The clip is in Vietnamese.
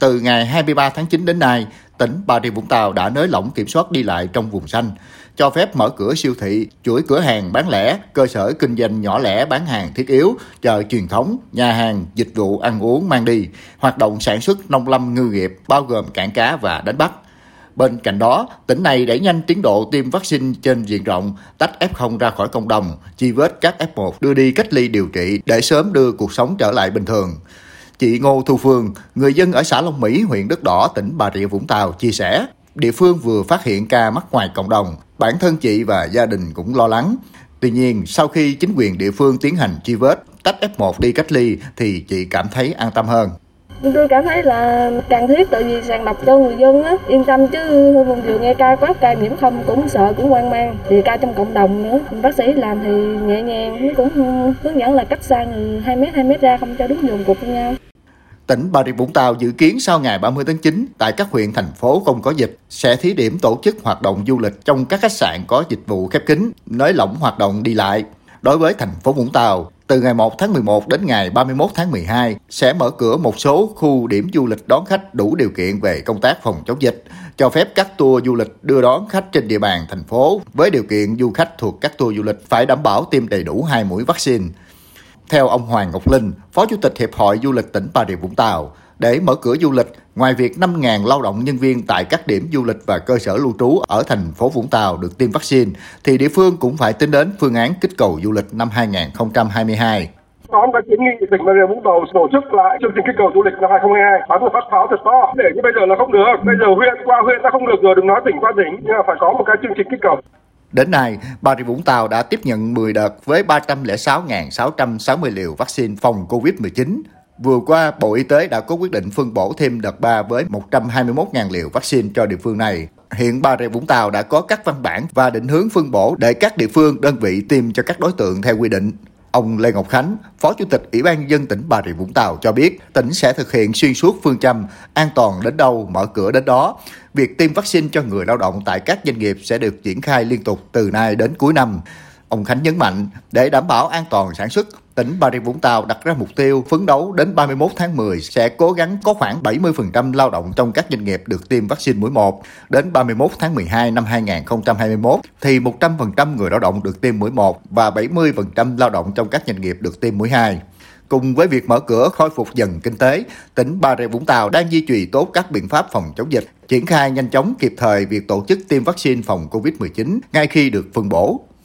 từ ngày 23 tháng 9 đến nay, tỉnh Bà Rịa Vũng Tàu đã nới lỏng kiểm soát đi lại trong vùng xanh, cho phép mở cửa siêu thị, chuỗi cửa hàng bán lẻ, cơ sở kinh doanh nhỏ lẻ bán hàng thiết yếu, chợ truyền thống, nhà hàng, dịch vụ ăn uống mang đi, hoạt động sản xuất nông lâm ngư nghiệp bao gồm cảng cá và đánh bắt. Bên cạnh đó, tỉnh này đẩy nhanh tiến độ tiêm vaccine trên diện rộng, tách F0 ra khỏi cộng đồng, chi vết các F1 đưa đi cách ly điều trị để sớm đưa cuộc sống trở lại bình thường. Chị Ngô Thu Phương, người dân ở xã Long Mỹ, huyện Đất Đỏ, tỉnh Bà Rịa Vũng Tàu chia sẻ, địa phương vừa phát hiện ca mắc ngoài cộng đồng, bản thân chị và gia đình cũng lo lắng. Tuy nhiên, sau khi chính quyền địa phương tiến hành truy vết, tách F1 đi cách ly thì chị cảm thấy an tâm hơn. Tôi cảm thấy là cần thiết tại vì sàng lọc cho người dân á, yên tâm chứ hôm vừa nghe ca quá ca nhiễm không cũng sợ cũng hoang mang. Thì ca trong cộng đồng nữa, bác sĩ làm thì nhẹ nhàng cũng hướng dẫn là cách xa người 2 mét 2 mét ra không cho đúng vùng cục với nhau. Tỉnh Bà Rịa Vũng Tàu dự kiến sau ngày 30 tháng 9 tại các huyện thành phố không có dịch sẽ thí điểm tổ chức hoạt động du lịch trong các khách sạn có dịch vụ khép kín, nới lỏng hoạt động đi lại. Đối với thành phố Vũng Tàu, từ ngày 1 tháng 11 đến ngày 31 tháng 12 sẽ mở cửa một số khu điểm du lịch đón khách đủ điều kiện về công tác phòng chống dịch, cho phép các tour du lịch đưa đón khách trên địa bàn thành phố với điều kiện du khách thuộc các tour du lịch phải đảm bảo tiêm đầy đủ hai mũi vaccine. Theo ông Hoàng Ngọc Linh, Phó Chủ tịch Hiệp hội Du lịch tỉnh Bà Rịa Vũng Tàu, để mở cửa du lịch, ngoài việc 5.000 lao động nhân viên tại các điểm du lịch và cơ sở lưu trú ở thành phố Vũng Tàu được tiêm vaccine, thì địa phương cũng phải tính đến phương án kích cầu du lịch năm 2022 có đã kiến nghị tỉnh Bà Rịa Vũng Tàu tổ chức lại chương trình kích cầu du lịch năm 2022 bắn một phát pháo thật to để như bây giờ là không được. Bây giờ huyện qua huyện đã không được rồi đừng nói tỉnh qua tỉnh nhưng mà phải có một cái chương trình kích cầu. Đến nay, Bà Rịa Vũng Tàu đã tiếp nhận 10 đợt với 306.660 liều vaccine phòng COVID-19. Vừa qua, Bộ Y tế đã có quyết định phân bổ thêm đợt 3 với 121.000 liều vaccine cho địa phương này. Hiện Bà Rịa Vũng Tàu đã có các văn bản và định hướng phân bổ để các địa phương, đơn vị tiêm cho các đối tượng theo quy định. Ông Lê Ngọc Khánh, Phó Chủ tịch Ủy ban dân tỉnh Bà Rịa Vũng Tàu cho biết, tỉnh sẽ thực hiện xuyên suốt phương châm an toàn đến đâu, mở cửa đến đó. Việc tiêm vaccine cho người lao động tại các doanh nghiệp sẽ được triển khai liên tục từ nay đến cuối năm. Ông Khánh nhấn mạnh, để đảm bảo an toàn sản xuất, tỉnh Bà Rịa Vũng Tàu đặt ra mục tiêu phấn đấu đến 31 tháng 10 sẽ cố gắng có khoảng 70% lao động trong các doanh nghiệp được tiêm vaccine mũi 1. Đến 31 tháng 12 năm 2021 thì 100% người lao động được tiêm mũi 1 và 70% lao động trong các doanh nghiệp được tiêm mũi 2. Cùng với việc mở cửa khôi phục dần kinh tế, tỉnh Bà Rịa Vũng Tàu đang duy trì tốt các biện pháp phòng chống dịch, triển khai nhanh chóng kịp thời việc tổ chức tiêm vaccine phòng COVID-19 ngay khi được phân bổ.